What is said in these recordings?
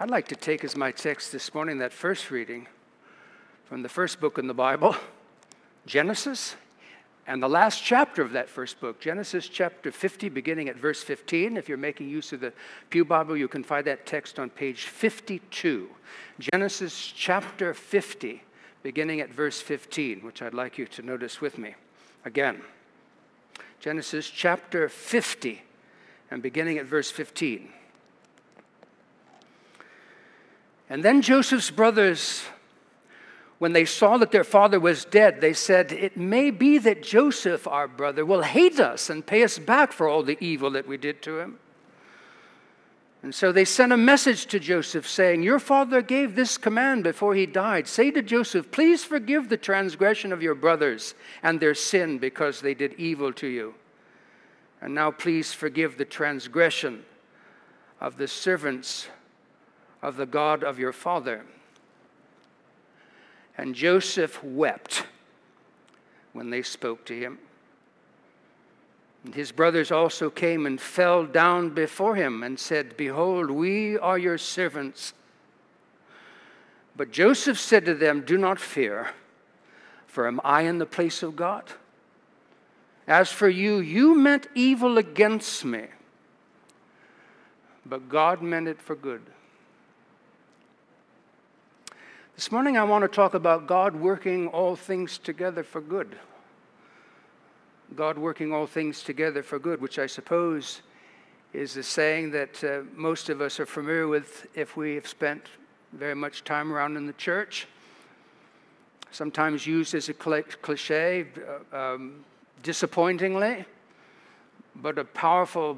I'd like to take as my text this morning that first reading from the first book in the Bible, Genesis, and the last chapter of that first book, Genesis chapter 50, beginning at verse 15. If you're making use of the Pew Bible, you can find that text on page 52. Genesis chapter 50, beginning at verse 15, which I'd like you to notice with me again. Genesis chapter 50, and beginning at verse 15. And then Joseph's brothers, when they saw that their father was dead, they said, It may be that Joseph, our brother, will hate us and pay us back for all the evil that we did to him. And so they sent a message to Joseph saying, Your father gave this command before he died. Say to Joseph, Please forgive the transgression of your brothers and their sin because they did evil to you. And now please forgive the transgression of the servants of the God of your father. And Joseph wept when they spoke to him. And his brothers also came and fell down before him and said, Behold, we are your servants. But Joseph said to them, Do not fear, for am I in the place of God? As for you, you meant evil against me, but God meant it for good this morning, I want to talk about God working all things together for good. God working all things together for good, which I suppose is a saying that uh, most of us are familiar with if we have spent very much time around in the church. Sometimes used as a cliche, uh, um, disappointingly, but a powerful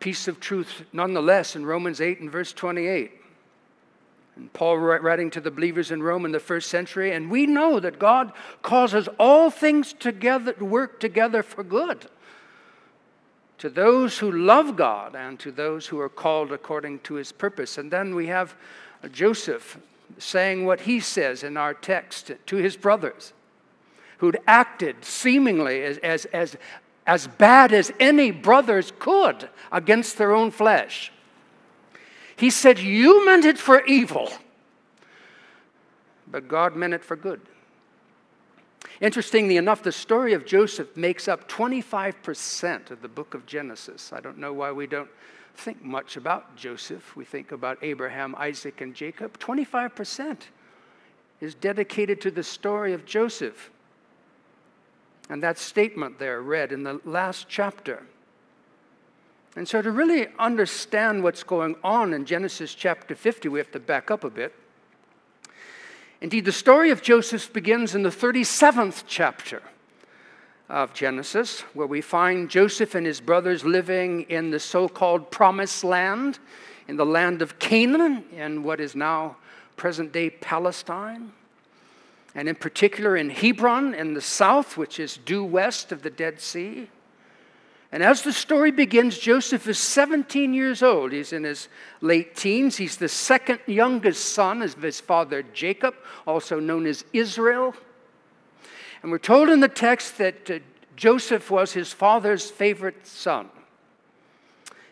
piece of truth nonetheless in Romans 8 and verse 28. And Paul writing to the believers in Rome in the first century, and we know that God causes all things together to work together for good to those who love God and to those who are called according to his purpose. And then we have Joseph saying what he says in our text to his brothers, who'd acted seemingly as, as, as, as bad as any brothers could against their own flesh. He said, You meant it for evil, but God meant it for good. Interestingly enough, the story of Joseph makes up 25% of the book of Genesis. I don't know why we don't think much about Joseph. We think about Abraham, Isaac, and Jacob. 25% is dedicated to the story of Joseph. And that statement there, read in the last chapter, and so, to really understand what's going on in Genesis chapter 50, we have to back up a bit. Indeed, the story of Joseph begins in the 37th chapter of Genesis, where we find Joseph and his brothers living in the so called promised land, in the land of Canaan, in what is now present day Palestine, and in particular in Hebron in the south, which is due west of the Dead Sea. And as the story begins, Joseph is 17 years old. He's in his late teens. He's the second youngest son of his father Jacob, also known as Israel. And we're told in the text that uh, Joseph was his father's favorite son.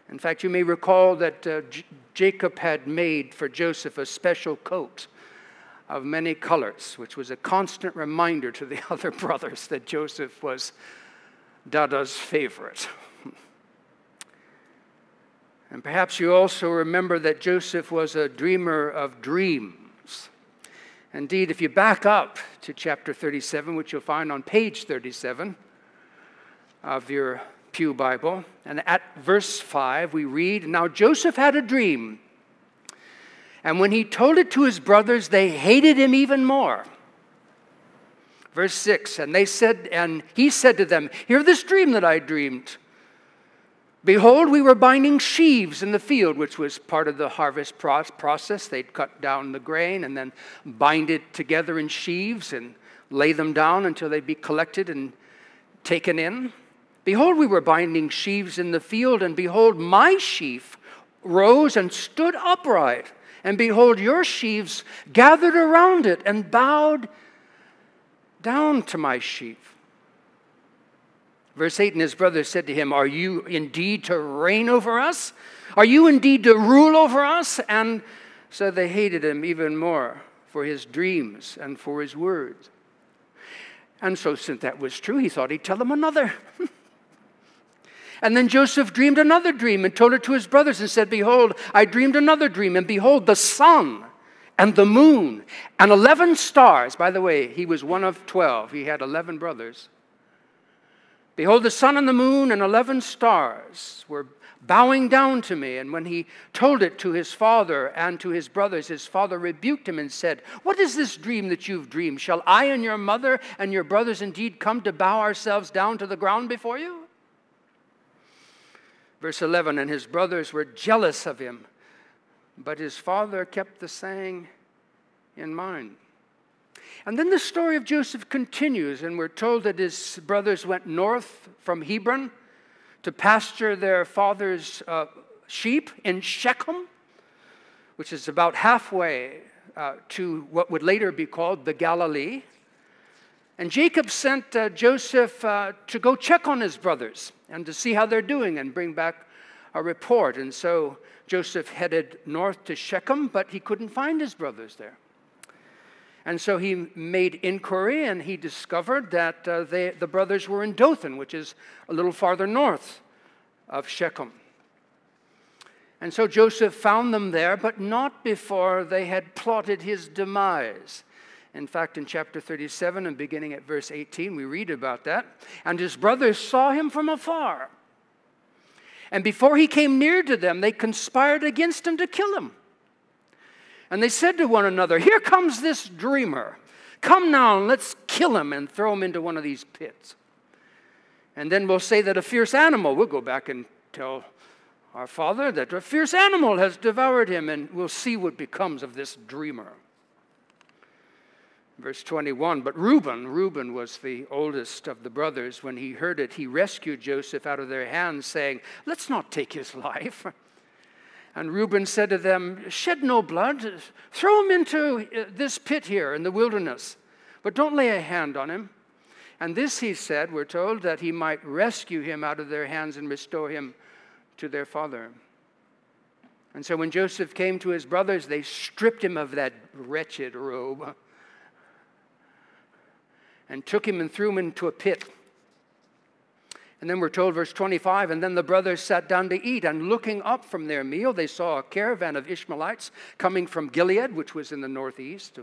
In fact, you may recall that uh, J- Jacob had made for Joseph a special coat of many colors, which was a constant reminder to the other brothers that Joseph was Dada's favorite. And perhaps you also remember that Joseph was a dreamer of dreams. Indeed, if you back up to chapter 37, which you'll find on page 37 of your Pew Bible, and at verse 5, we read Now Joseph had a dream, and when he told it to his brothers, they hated him even more. Verse 6 And they said, and he said to them, Hear this dream that I dreamed. Behold, we were binding sheaves in the field, which was part of the harvest process. They'd cut down the grain and then bind it together in sheaves and lay them down until they'd be collected and taken in. Behold, we were binding sheaves in the field, and behold, my sheaf rose and stood upright. And behold, your sheaves gathered around it and bowed down to my sheep. Verse 8 And his brothers said to him, Are you indeed to reign over us? Are you indeed to rule over us? And So they hated him even more for his dreams and for his words. And so, since that was true, he thought he'd tell them another. and then Joseph dreamed another dream and told it to his brothers and said, Behold, I dreamed another dream, and behold, the sun and the moon and 11 stars. By the way, he was one of 12, he had 11 brothers. Behold, the sun and the moon and 11 stars were bowing down to me. And when he told it to his father and to his brothers, his father rebuked him and said, What is this dream that you've dreamed? Shall I and your mother and your brothers indeed come to bow ourselves down to the ground before you? Verse 11 And his brothers were jealous of him, but his father kept the saying in mind. And then the story of Joseph continues, and we're told that his brothers went north from Hebron to pasture their father's uh, sheep in Shechem, which is about halfway uh, to what would later be called the Galilee. And Jacob sent uh, Joseph uh, to go check on his brothers and to see how they're doing and bring back a report. And so Joseph headed north to Shechem, but he couldn't find his brothers there. And so he made inquiry and he discovered that uh, they, the brothers were in Dothan, which is a little farther north of Shechem. And so Joseph found them there, but not before they had plotted his demise. In fact, in chapter 37 and beginning at verse 18, we read about that. And his brothers saw him from afar. And before he came near to them, they conspired against him to kill him. And they said to one another, Here comes this dreamer. Come now and let's kill him and throw him into one of these pits. And then we'll say that a fierce animal, we'll go back and tell our father that a fierce animal has devoured him, and we'll see what becomes of this dreamer. Verse 21 But Reuben, Reuben was the oldest of the brothers. When he heard it, he rescued Joseph out of their hands, saying, Let's not take his life. And Reuben said to them, Shed no blood, throw him into uh, this pit here in the wilderness, but don't lay a hand on him. And this he said, we're told, that he might rescue him out of their hands and restore him to their father. And so when Joseph came to his brothers, they stripped him of that wretched robe and took him and threw him into a pit and then we're told, verse 25, and then the brothers sat down to eat, and looking up from their meal, they saw a caravan of Ishmaelites coming from Gilead, which was in the northeast,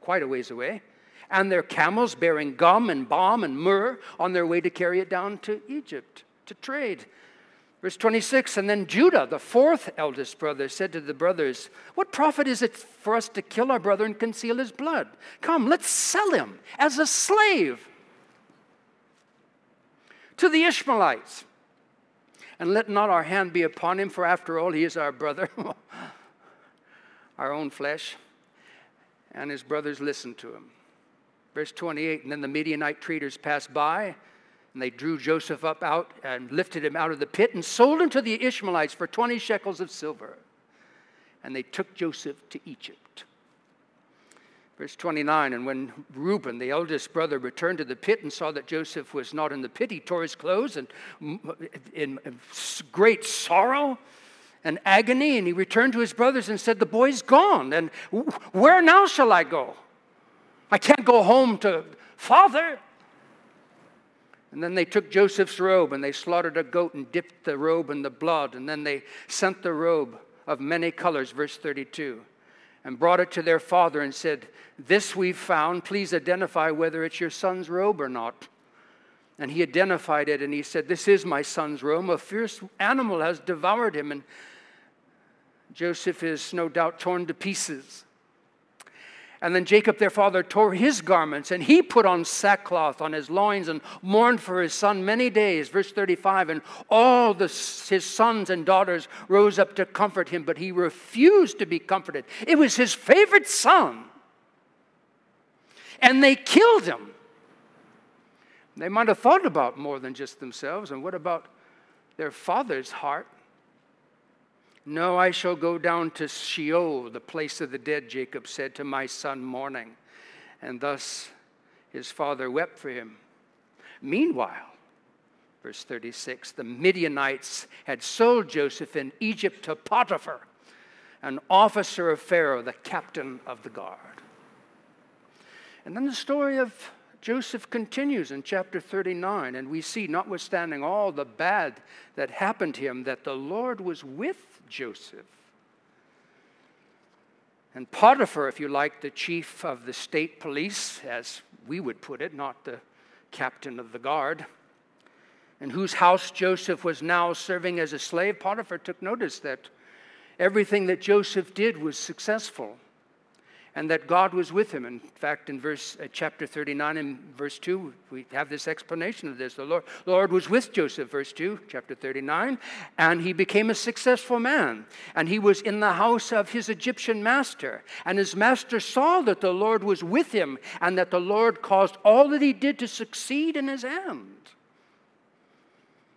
quite a ways away, and their camels bearing gum and balm and myrrh on their way to carry it down to Egypt to trade. Verse 26 And then Judah, the fourth eldest brother, said to the brothers, What profit is it for us to kill our brother and conceal his blood? Come, let's sell him as a slave to the Ishmaelites. And let not our hand be upon him, for after all, he is our brother, our own flesh. And his brothers listened to him. Verse 28 And then the Midianite traders passed by, and they drew Joseph up out and lifted him out of the pit and sold him to the Ishmaelites for 20 shekels of silver. And they took Joseph to Egypt. Verse 29 And when Reuben, the eldest brother, returned to the pit and saw that Joseph was not in the pit, he tore his clothes and in great sorrow and agony. And he returned to his brothers and said, The boy's gone. And where now shall I go? I can't go home to father. And then they took Joseph's robe and they slaughtered a goat and dipped the robe in the blood. And then they sent the robe of many colors, verse 32 and brought it to their father and said, This we've found. Please identify whether it's your son's robe or not. And he identified it and he said, This is my son's robe. A fierce animal has devoured him. And Joseph is no doubt torn to pieces. And then Jacob, their father, tore his garments, and he put on sackcloth on his loins and mourned for his son many days. Verse 35 And all the, his sons and daughters rose up to comfort him, but he refused to be comforted. It was his favorite son. And they killed him. They might have thought about more than just themselves. And what about their father's heart? No, I shall go down to Sheol, the place of the dead, Jacob said to my son, mourning. And thus his father wept for him. Meanwhile, verse 36, the Midianites had sold Joseph in Egypt to Potiphar, an officer of Pharaoh, the captain of the guard. And then the story of Joseph continues in chapter 39, and we see, notwithstanding all the bad that happened to him, that the Lord was with Joseph. And Potiphar, if you like, the chief of the state police, as we would put it, not the captain of the guard, in whose house Joseph was now serving as a slave, Potiphar took notice that everything that Joseph did was successful and that God was with him. In fact, in verse uh, chapter 39 and verse 2, we have this explanation of this. The Lord, Lord was with Joseph, verse 2, chapter 39, and he became a successful man. And he was in the house of his Egyptian master. And his master saw that the Lord was with him and that the Lord caused all that he did to succeed in his hand.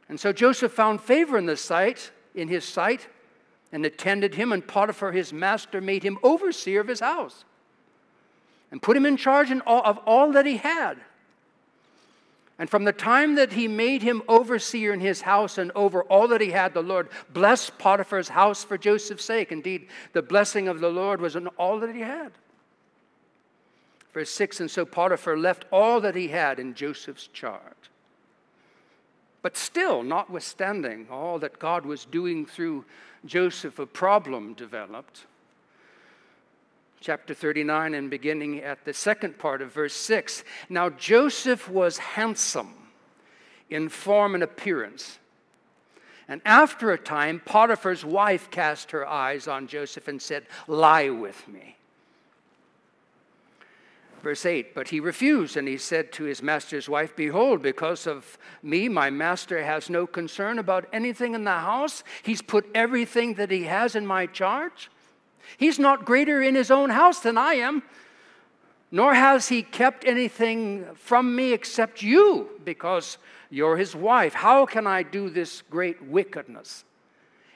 And so Joseph found favor in the sight, in his sight, and attended him, and Potiphar, his master, made him overseer of his house and put him in charge of all that he had. And from the time that he made him overseer in his house and over all that he had, the Lord blessed Potiphar's house for Joseph's sake. Indeed, the blessing of the Lord was on all that he had. Verse 6 And so Potiphar left all that he had in Joseph's charge. But still, notwithstanding all that God was doing through Joseph, a problem developed. Chapter 39, and beginning at the second part of verse 6. Now, Joseph was handsome in form and appearance. And after a time, Potiphar's wife cast her eyes on Joseph and said, Lie with me. Verse 8 But he refused, and he said to his master's wife, Behold, because of me, my master has no concern about anything in the house. He's put everything that he has in my charge. He's not greater in his own house than I am, nor has he kept anything from me except you, because you're his wife. How can I do this great wickedness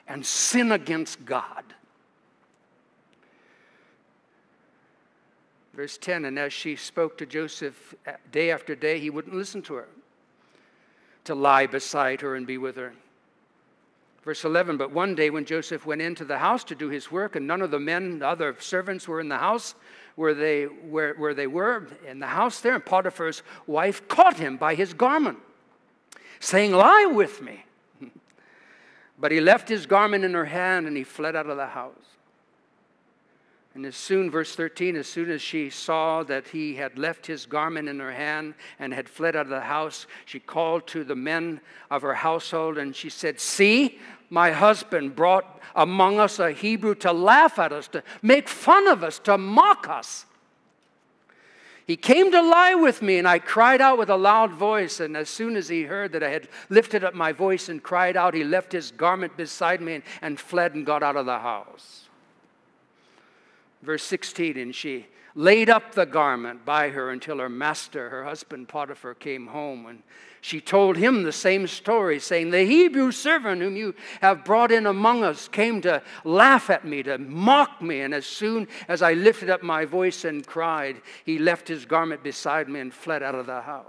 and sin against God? Verse 10 And as she spoke to Joseph uh, day after day, he wouldn't listen to her, to lie beside her and be with her. Verse 11 But one day when Joseph went into the house to do his work, and none of the men, the other servants, were in the house where they, where, where they were, in the house there, and Potiphar's wife caught him by his garment, saying, Lie with me. but he left his garment in her hand and he fled out of the house. And as soon, verse 13, as soon as she saw that he had left his garment in her hand and had fled out of the house, she called to the men of her household and she said, See, my husband brought among us a Hebrew to laugh at us, to make fun of us, to mock us. He came to lie with me, and I cried out with a loud voice. And as soon as he heard that I had lifted up my voice and cried out, he left his garment beside me and, and fled and got out of the house. Verse 16, and she laid up the garment by her until her master, her husband Potiphar, came home. And she told him the same story, saying, The Hebrew servant whom you have brought in among us came to laugh at me, to mock me. And as soon as I lifted up my voice and cried, he left his garment beside me and fled out of the house.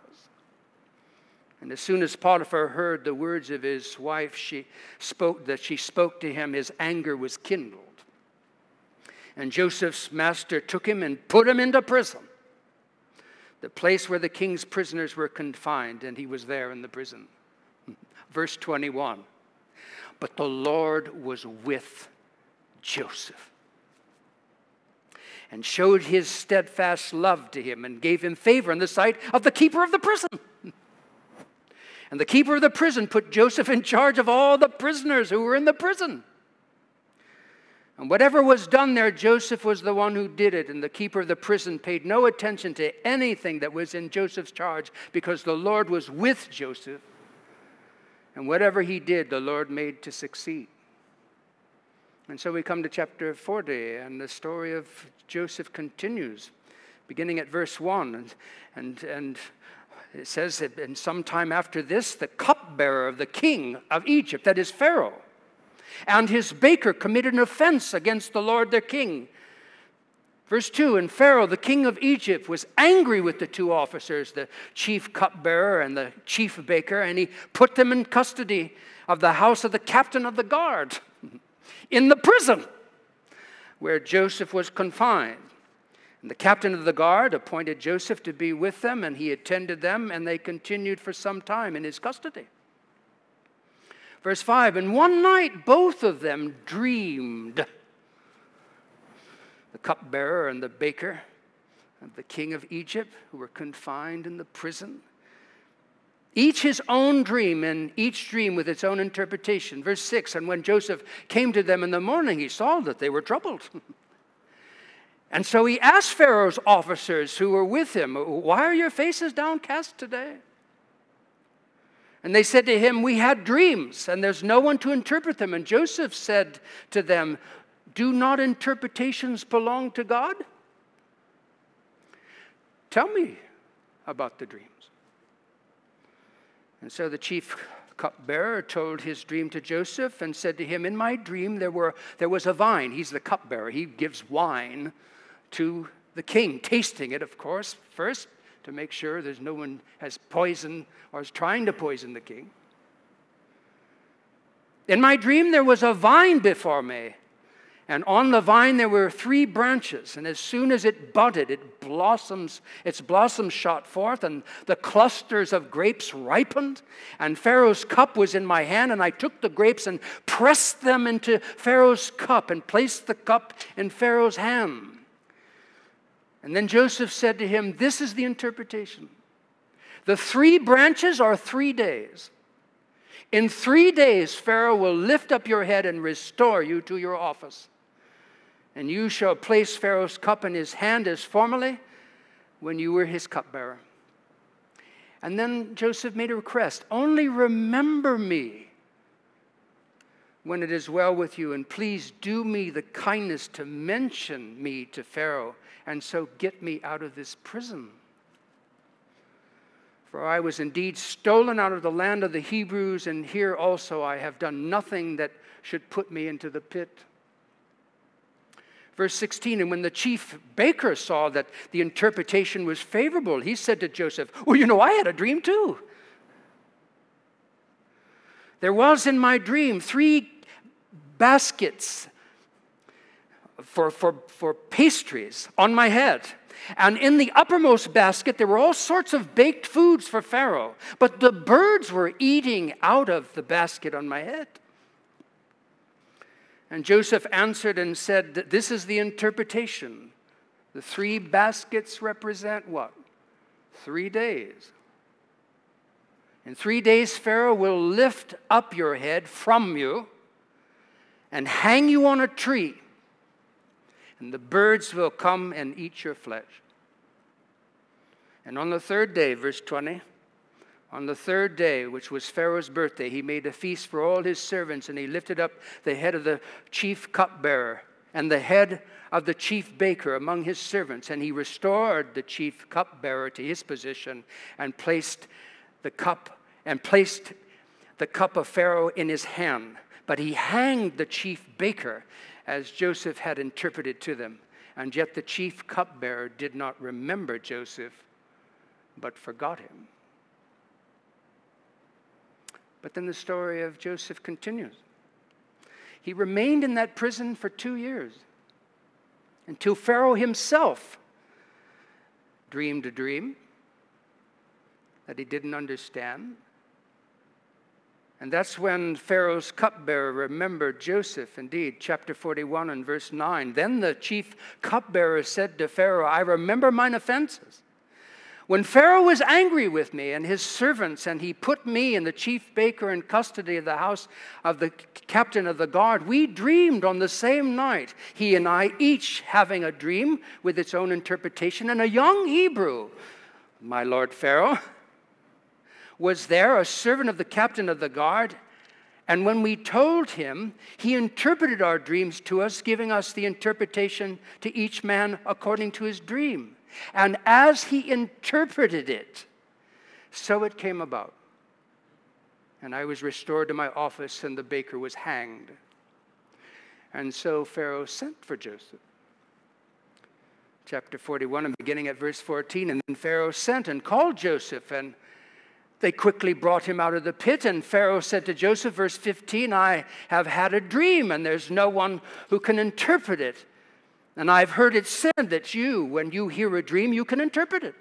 And as soon as Potiphar heard the words of his wife, she spoke that she spoke to him, his anger was kindled. And Joseph's master took him and put him into prison, the place where the king's prisoners were confined, and he was there in the prison. Verse 21 But the Lord was with Joseph and showed his steadfast love to him and gave him favor in the sight of the keeper of the prison. And the keeper of the prison put Joseph in charge of all the prisoners who were in the prison. And whatever was done there, Joseph was the one who did it, and the keeper of the prison paid no attention to anything that was in Joseph's charge because the Lord was with Joseph. And whatever he did, the Lord made to succeed. And so we come to chapter 40, and the story of Joseph continues, beginning at verse 1. And, and, and it says that, and sometime after this, the cupbearer of the king of Egypt, that is Pharaoh, and his baker committed an offense against the Lord their king. Verse 2 And Pharaoh, the king of Egypt, was angry with the two officers, the chief cupbearer and the chief baker, and he put them in custody of the house of the captain of the guard in the prison where Joseph was confined. And the captain of the guard appointed Joseph to be with them, and he attended them, and they continued for some time in his custody. Verse 5 And one night both of them dreamed the cupbearer and the baker and the king of Egypt, who were confined in the prison. Each his own dream, and each dream with its own interpretation. Verse 6 And when Joseph came to them in the morning, he saw that they were troubled. And so he asked Pharaoh's officers who were with him, Why are your faces downcast today? And they said to him, We had dreams, and there's no one to interpret them. And Joseph said to them, Do not interpretations belong to God? Tell me about the dreams. And so the chief cupbearer told his dream to Joseph and said to him, In my dream there, were, there was a vine. He's the cupbearer, he gives wine to the king, tasting it, of course, first to make sure there's no one has poison or is trying to poison the king. In my dream, there was a vine before me, and on the vine there were three branches, and as soon as it budded, it blossoms, its blossoms shot forth, and the clusters of grapes ripened. And Pharaoh's cup was in my hand, and I took the grapes and pressed them into Pharaoh's cup and placed the cup in Pharaoh's hand. And then Joseph said to him, This is the interpretation. The three branches are three days. In three days, Pharaoh will lift up your head and restore you to your office. And you shall place Pharaoh's cup in his hand as formerly when you were his cupbearer. And then Joseph made a request only remember me when it is well with you, and please do me the kindness to mention me to Pharaoh and so get me out of this prison. For I was indeed stolen out of the land of the Hebrews, and here also I have done nothing that should put me into the pit. Verse 16, and when the chief baker saw that the interpretation was favorable, he said to Joseph, Well, you know, I had a dream too. There was in my dream three baskets for, for, for pastries on my head. And in the uppermost basket, there were all sorts of baked foods for Pharaoh. But the birds were eating out of the basket on my head. And Joseph answered and said, This is the interpretation. The three baskets represent what? Three days. In three days, Pharaoh will lift up your head from you and hang you on a tree and the birds will come and eat your flesh. And on the third day, verse 20, on the third day, which was Pharaoh's birthday, he made a feast for all his servants, and he lifted up the head of the chief cupbearer and the head of the chief baker among his servants, and he restored the chief cupbearer to his position and placed the cup and placed the cup of Pharaoh in his hand. But he hanged the chief baker as Joseph had interpreted to them. And yet the chief cupbearer did not remember Joseph, but forgot him. But then the story of Joseph continues. He remained in that prison for two years until Pharaoh himself dreamed a dream that he didn't understand and that's when Pharaoh's cupbearer remembered Joseph. Indeed, chapter 41 and verse 9. Then the chief cupbearer said to Pharaoh, I remember mine offenses. When Pharaoh was angry with me and his servants, and he put me and the chief baker in custody of the house of the captain of the guard, we dreamed on the same night, he and I, each having a dream with its own interpretation, and a young Hebrew, my lord Pharaoh, was there, a servant of the captain of the guard. And when we told him, he interpreted our dreams to us, giving us the interpretation to each man according to his dream. And as he interpreted it, so it came about. And I was restored to my office, and the baker was hanged. And so Pharaoh sent for Joseph. Chapter 41, and beginning at verse 14. And then Pharaoh sent and called Joseph and they quickly brought him out of the pit, and Pharaoh said to Joseph, verse 15, I have had a dream, and there's no one who can interpret it. And I've heard it said that you, when you hear a dream, you can interpret it.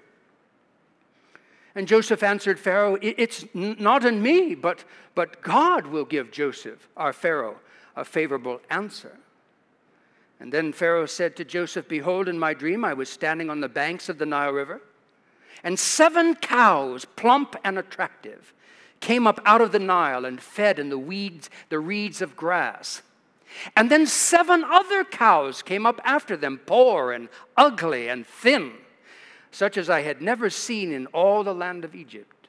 And Joseph answered Pharaoh, It's not in me, but, but God will give Joseph, our Pharaoh, a favorable answer. And then Pharaoh said to Joseph, Behold, in my dream I was standing on the banks of the Nile River, and seven cows, plump and attractive, came up out of the Nile and fed in the weeds, the reeds of grass. And then seven other cows came up after them, poor and ugly and thin such as I had never seen in all the land of Egypt.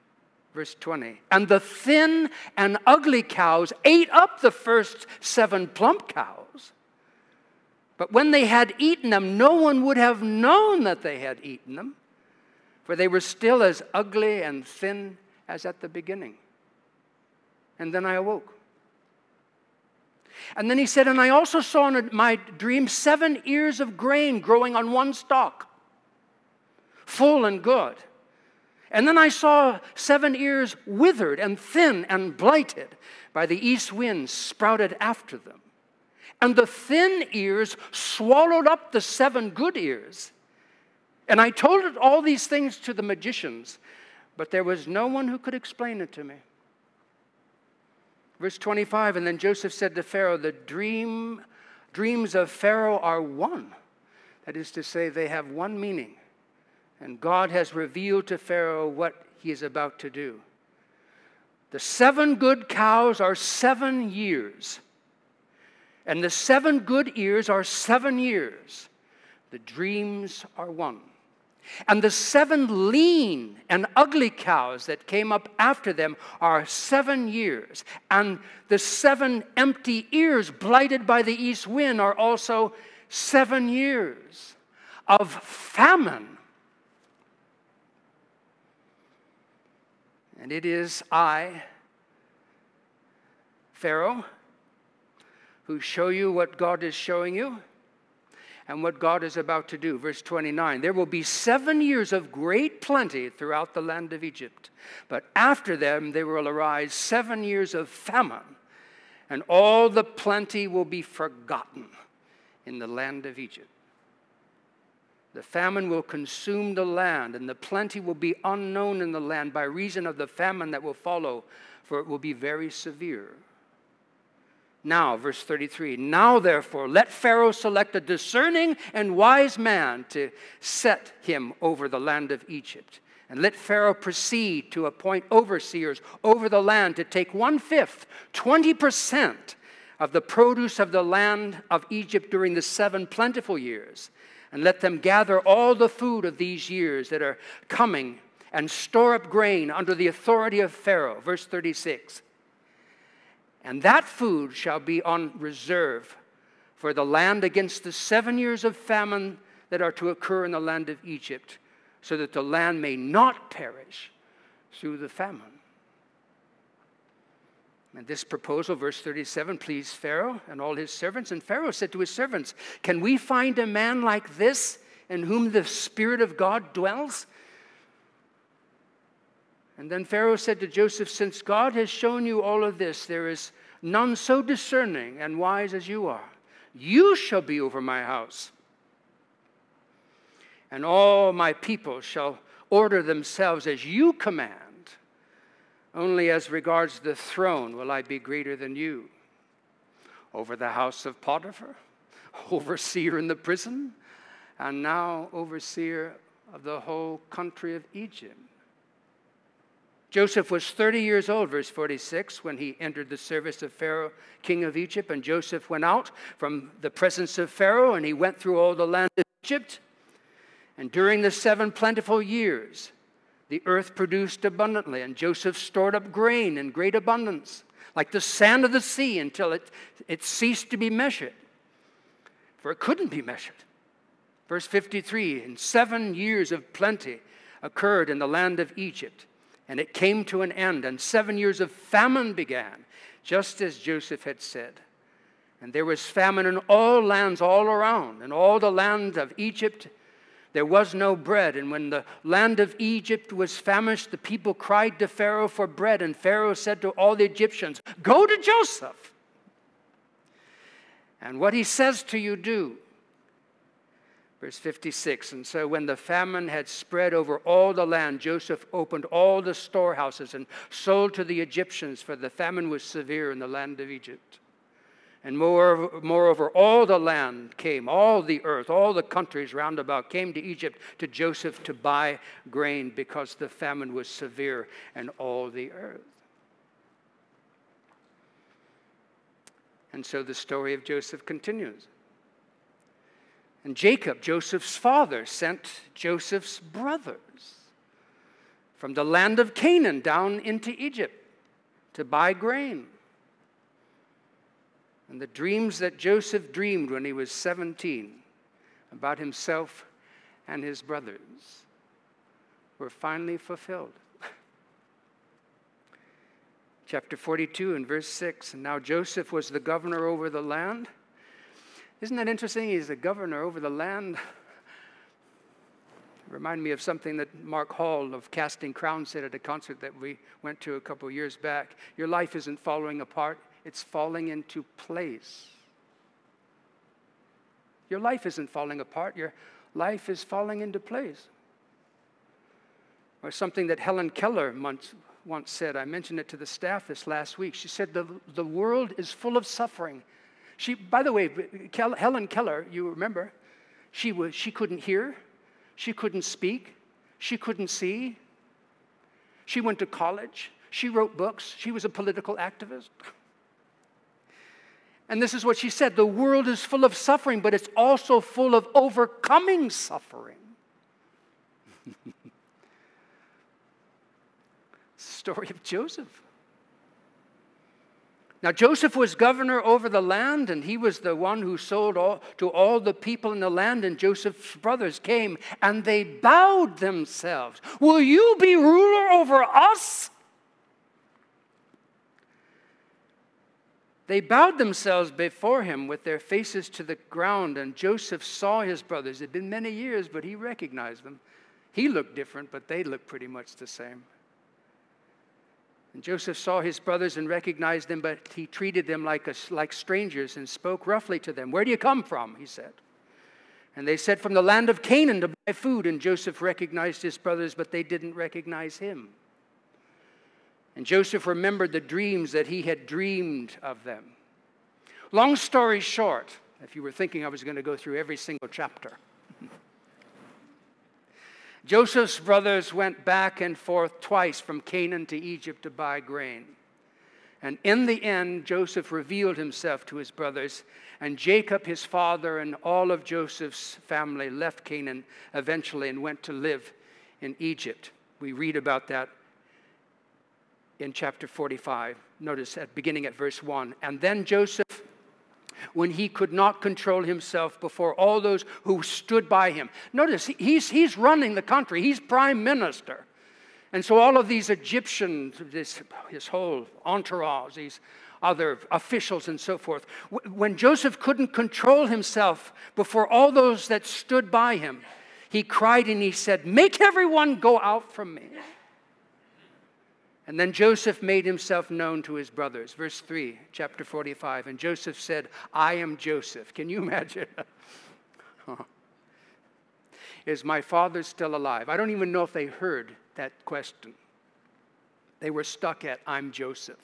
Verse 20. And the thin and ugly cows ate up the first seven plump cows. But when they had eaten them, no one would have known that they had eaten them, for they were still as ugly and thin as at the beginning. And then I awoke. And then he said, And I also saw in my dream seven ears of grain growing on one stalk full and good. And then I saw seven ears withered and thin and blighted by the east wind sprouted after them. And the thin ears swallowed up the seven good ears. And I told all these things to the magicians, but there was no one who could explain it to me. Verse 25, and then Joseph said to Pharaoh, The dream, dreams of Pharaoh are one. That is to say, they have one meaning. And God has revealed to Pharaoh what he is about to do. The seven good cows are seven years, and the seven good ears are seven years. The dreams are one. And the seven lean and ugly cows that came up after them are seven years. And the seven empty ears blighted by the east wind are also seven years of famine And it is I, Pharaoh, who show you what God is showing you and what God is about to do. Verse 29 There will be seven years of great plenty throughout the land of Egypt, but after them there will arise seven years of famine, and all the plenty will be forgotten in the land of Egypt. The famine will consume the land, and the plenty will be unknown in the land by reason of the famine that will follow, for it will be very severe. Now, verse 33 Now, therefore, let Pharaoh select a discerning and wise man to set him over the land of Egypt. And let Pharaoh proceed to appoint overseers over the land to take one fifth, 20% of the produce of the land of Egypt during the seven plentiful years and let them gather all the food of these years that are coming and store up grain under the authority of Pharaoh. Verse 36. And that food shall be on reserve for the land against the seven years of famine that are to occur in the land of Egypt, so that the land may not perish through the famine. And this proposal, verse 37, pleased Pharaoh and all his servants. And Pharaoh said to his servants, Can we find a man like this in whom the Spirit of God dwells? And then Pharaoh said to Joseph, Since God has shown you all of this, there is none so discerning and wise as you are. You shall be over my house, and all my people shall order themselves as you command. Only as regards the throne will I be greater than you. Over the house of Potiphar, overseer in the prison, and now overseer of the whole country of Egypt. Joseph was 30 years old, verse 46, when he entered the service of Pharaoh, king of Egypt. And Joseph went out from the presence of Pharaoh, and he went through all the land of Egypt. And during the seven plentiful years, the earth produced abundantly, and Joseph stored up grain in great abundance, like the sand of the sea, until it, it ceased to be measured, for it couldn't be measured. Verse 53 In seven years of plenty occurred in the land of Egypt, and it came to an end, and seven years of famine began, just as Joseph had said. And there was famine in all lands all around, and all the land of Egypt there was no bread. And when the land of Egypt was famished, the people cried to Pharaoh for bread. And Pharaoh said to all the Egyptians, Go to Joseph. And what he says to you, do. Verse 56 And so when the famine had spread over all the land, Joseph opened all the storehouses and sold to the Egyptians, for the famine was severe in the land of Egypt. And moreover, moreover, all the land came, all the earth, all the countries round about came to Egypt to Joseph to buy grain because the famine was severe in all the earth. And so the story of Joseph continues. And Jacob, Joseph's father, sent Joseph's brothers from the land of Canaan down into Egypt to buy grain. And the dreams that Joseph dreamed when he was 17 about himself and his brothers were finally fulfilled. Chapter 42 and verse 6 And now Joseph was the governor over the land isn't that interesting? He's the governor over the land. Remind me of something that Mark Hall of Casting Crowns said at a concert that we went to a couple of years back. Your life isn't falling apart, it's falling into place. Your life isn't falling apart, your life is falling into place. Or something that Helen Keller once, once said, I mentioned it to the staff this last week. She said, the, the world is full of suffering she, by the way, Helen Keller, you remember, she, was, she couldn't hear, she couldn't speak, she couldn't see. She went to college, she wrote books, she was a political activist. And this is what she said the world is full of suffering, but it's also full of overcoming suffering. Story of Joseph. Now, Joseph was governor over the land, and he was the one who sold all, to all the people in the land. And Joseph's brothers came and they bowed themselves. Will you be ruler over us? They bowed themselves before him with their faces to the ground, and Joseph saw his brothers. It had been many years, but he recognized them. He looked different, but they looked pretty much the same. And Joseph saw his brothers and recognized them, but he treated them like, a, like strangers and spoke roughly to them. Where do you come from? He said. And they said, From the land of Canaan to buy food. And Joseph recognized his brothers, but they didn't recognize him. And Joseph remembered the dreams that he had dreamed of them. Long story short, if you were thinking I was going to go through every single chapter, Joseph's brothers went back and forth twice from Canaan to Egypt to buy grain. And in the end, Joseph revealed himself to his brothers, and Jacob, his father, and all of Joseph's family left Canaan eventually and went to live in Egypt. We read about that in chapter 45. Notice at beginning at verse 1. And then Joseph when he could not control himself before all those who stood by him. Notice, he's, he's running the country, he's prime minister. And so all of these Egyptians, this, his whole entourage, these other officials and so forth, when Joseph couldn't control himself before all those that stood by him, he cried and he said, Make everyone go out from me. And then Joseph made himself known to his brothers. Verse 3, chapter 45. And Joseph said, I am Joseph. Can you imagine? Is my father still alive? I don't even know if they heard that question. They were stuck at, I'm Joseph.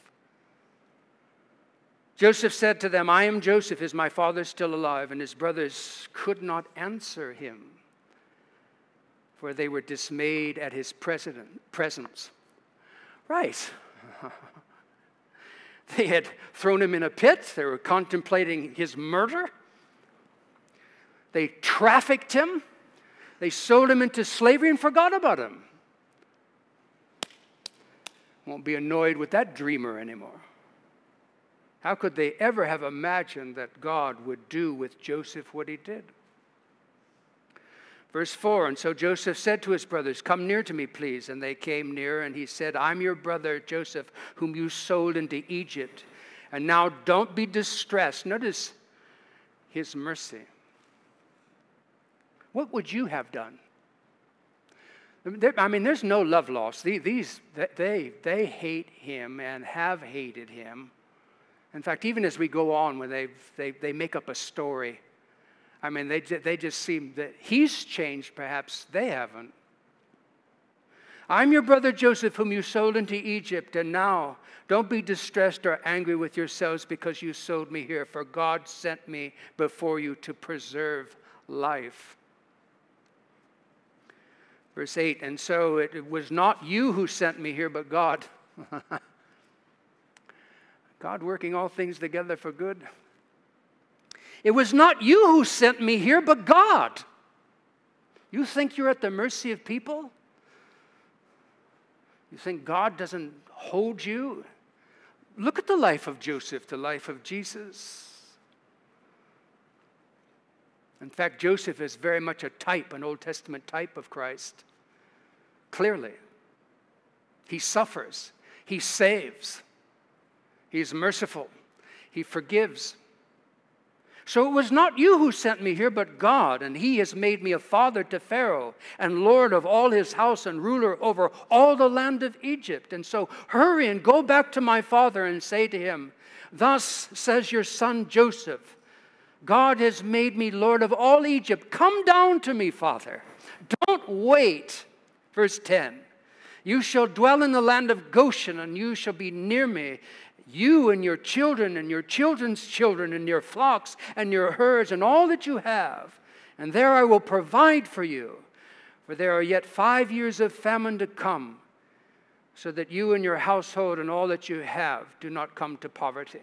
Joseph said to them, I am Joseph. Is my father still alive? And his brothers could not answer him, for they were dismayed at his presence. Right. they had thrown him in a pit, they were contemplating his murder. They trafficked him, they sold him into slavery and forgot about him. Won't be annoyed with that dreamer anymore. How could they ever have imagined that God would do with Joseph what he did? Verse 4 And so Joseph said to his brothers, Come near to me, please. And they came near, and he said, I'm your brother Joseph, whom you sold into Egypt. And now don't be distressed. Notice his mercy. What would you have done? I mean, there's no love lost. These, they, they hate him and have hated him. In fact, even as we go on, when they, they, they make up a story I mean, they, they just seem that he's changed, perhaps they haven't. I'm your brother Joseph, whom you sold into Egypt, and now don't be distressed or angry with yourselves because you sold me here, for God sent me before you to preserve life. Verse 8, and so it was not you who sent me here, but God. God working all things together for good. It was not you who sent me here, but God. You think you're at the mercy of people? You think God doesn't hold you? Look at the life of Joseph, the life of Jesus. In fact, Joseph is very much a type, an Old Testament type of Christ. Clearly. He suffers, he saves, he's merciful, he forgives, so it was not you who sent me here, but God, and He has made me a father to Pharaoh, and Lord of all his house, and ruler over all the land of Egypt. And so hurry and go back to my father and say to him, Thus says your son Joseph, God has made me Lord of all Egypt. Come down to me, Father. Don't wait. Verse 10 You shall dwell in the land of Goshen, and you shall be near me you and your children and your children's children and your flocks and your herds and all that you have. And there I will provide for you. For there are yet five years of famine to come, so that you and your household and all that you have do not come to poverty.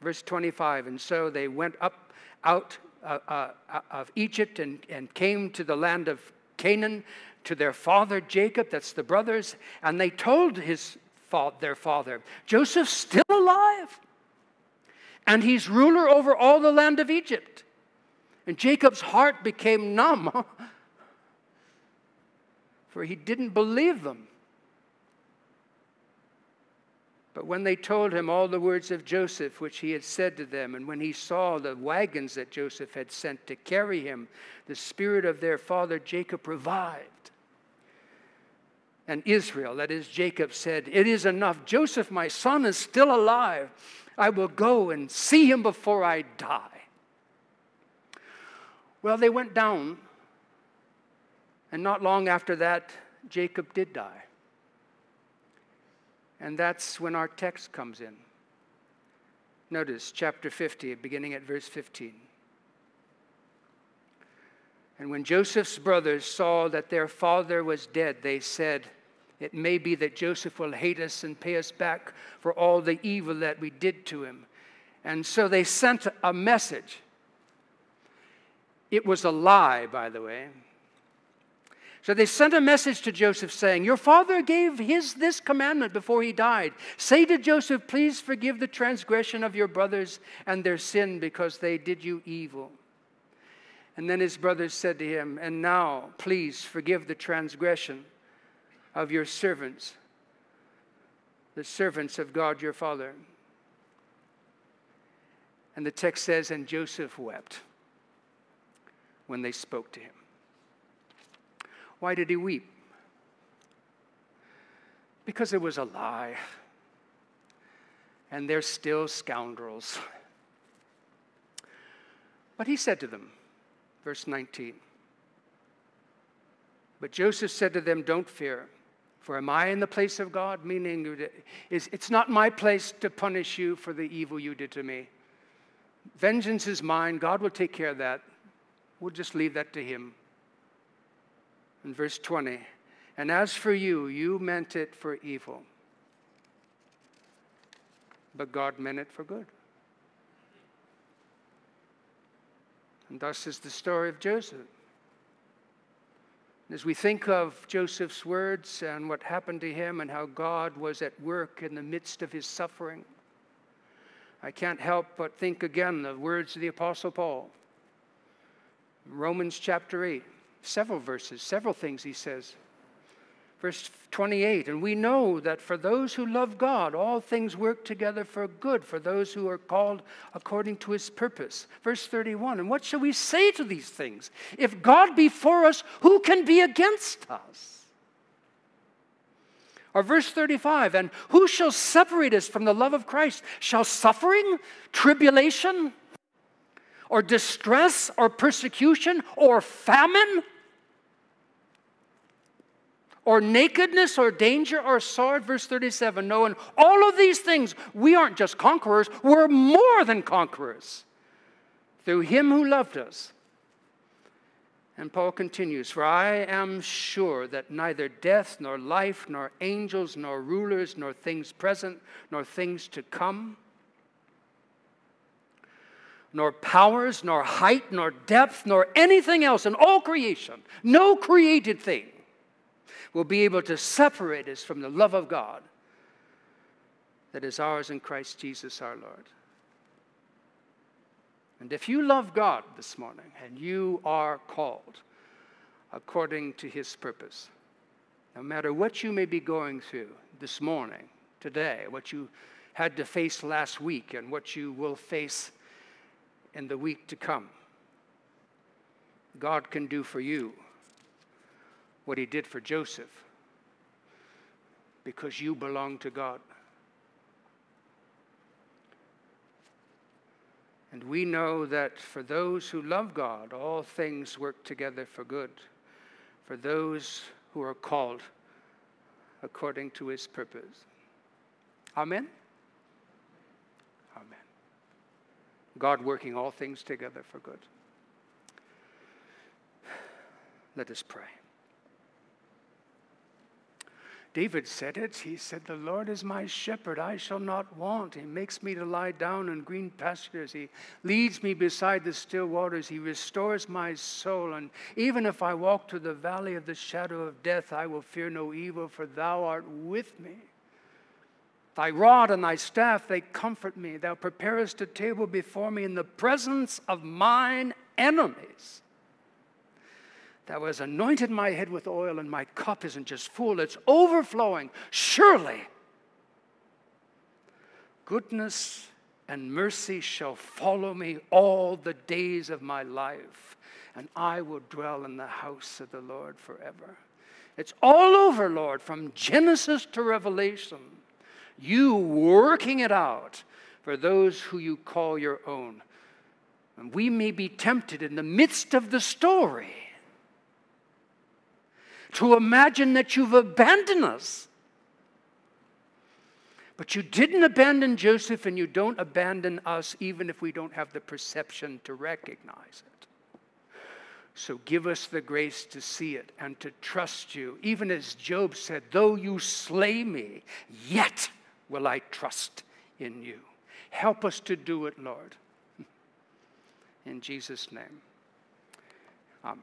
Verse 25 And so they went up out uh, uh, of Egypt and, and came to the land of Canaan to their father Jacob, that's the brothers, and they told his their father. Joseph's still alive, and he's ruler over all the land of Egypt. And Jacob's heart became numb, for he didn't believe them. But when they told him all the words of Joseph, which he had said to them, and when he saw the wagons that Joseph had sent to carry him, the spirit of their father Jacob revived and Israel, that is, Jacob said, It is enough. Joseph, my son, is still alive. I will go and see him before I die. Well, they went down, and not long after that, Jacob did die. And that's when our text comes in. Notice chapter 50, beginning at verse 15. And when Joseph's brothers saw that their father was dead, they said, It may be that Joseph will hate us and pay us back for all the evil that we did to him. And so they sent a message. It was a lie, by the way. So they sent a message to Joseph saying, Your father gave his this commandment before he died. Say to Joseph, Please forgive the transgression of your brothers and their sin because they did you evil. And then his brothers said to him, And now, please forgive the transgression of your servants, the servants of God your Father. And the text says, And Joseph wept when they spoke to him. Why did he weep? Because it was a lie. And they're still scoundrels. But he said to them, Verse 19. But Joseph said to them, Don't fear, for am I in the place of God? Meaning, it's not my place to punish you for the evil you did to me. Vengeance is mine. God will take care of that. We'll just leave that to Him. In verse 20, and as for you, you meant it for evil, but God meant it for good. And thus is the story of Joseph. As we think of Joseph's words and what happened to him and how God was at work in the midst of his suffering, I can't help but think again the words of the Apostle Paul. Romans chapter 8, several verses, several things he says. Verse 28 And we know that for those who love God, all things work together for good, for those who are called according to his purpose. Verse 31 And what shall we say to these things? If God be for us, who can be against us? Or verse 35 And who shall separate us from the love of Christ? Shall suffering, tribulation, or distress or persecution or famine or nakedness or danger or sword. Verse 37 No, in all of these things, we aren't just conquerors, we're more than conquerors through him who loved us. And Paul continues, For I am sure that neither death, nor life, nor angels, nor rulers, nor things present, nor things to come, nor powers, nor height, nor depth, nor anything else in all creation, no created thing will be able to separate us from the love of God that is ours in Christ Jesus our Lord. And if you love God this morning and you are called according to his purpose, no matter what you may be going through this morning, today, what you had to face last week, and what you will face in the week to come, God can do for you what he did for Joseph because you belong to God. And we know that for those who love God, all things work together for good, for those who are called according to his purpose. Amen? Amen. God working all things together for good. Let us pray. David said it. He said, The Lord is my shepherd, I shall not want. He makes me to lie down in green pastures. He leads me beside the still waters. He restores my soul. And even if I walk through the valley of the shadow of death, I will fear no evil, for thou art with me. Thy rod and thy staff, they comfort me. Thou preparest a table before me in the presence of mine enemies. Thou hast anointed my head with oil, and my cup isn't just full, it's overflowing. Surely, goodness and mercy shall follow me all the days of my life, and I will dwell in the house of the Lord forever. It's all over, Lord, from Genesis to Revelation. You working it out for those who you call your own. And we may be tempted in the midst of the story to imagine that you've abandoned us. But you didn't abandon Joseph, and you don't abandon us, even if we don't have the perception to recognize it. So give us the grace to see it and to trust you. Even as Job said, Though you slay me, yet will I trust in you. Help us to do it, Lord. In Jesus' name, amen.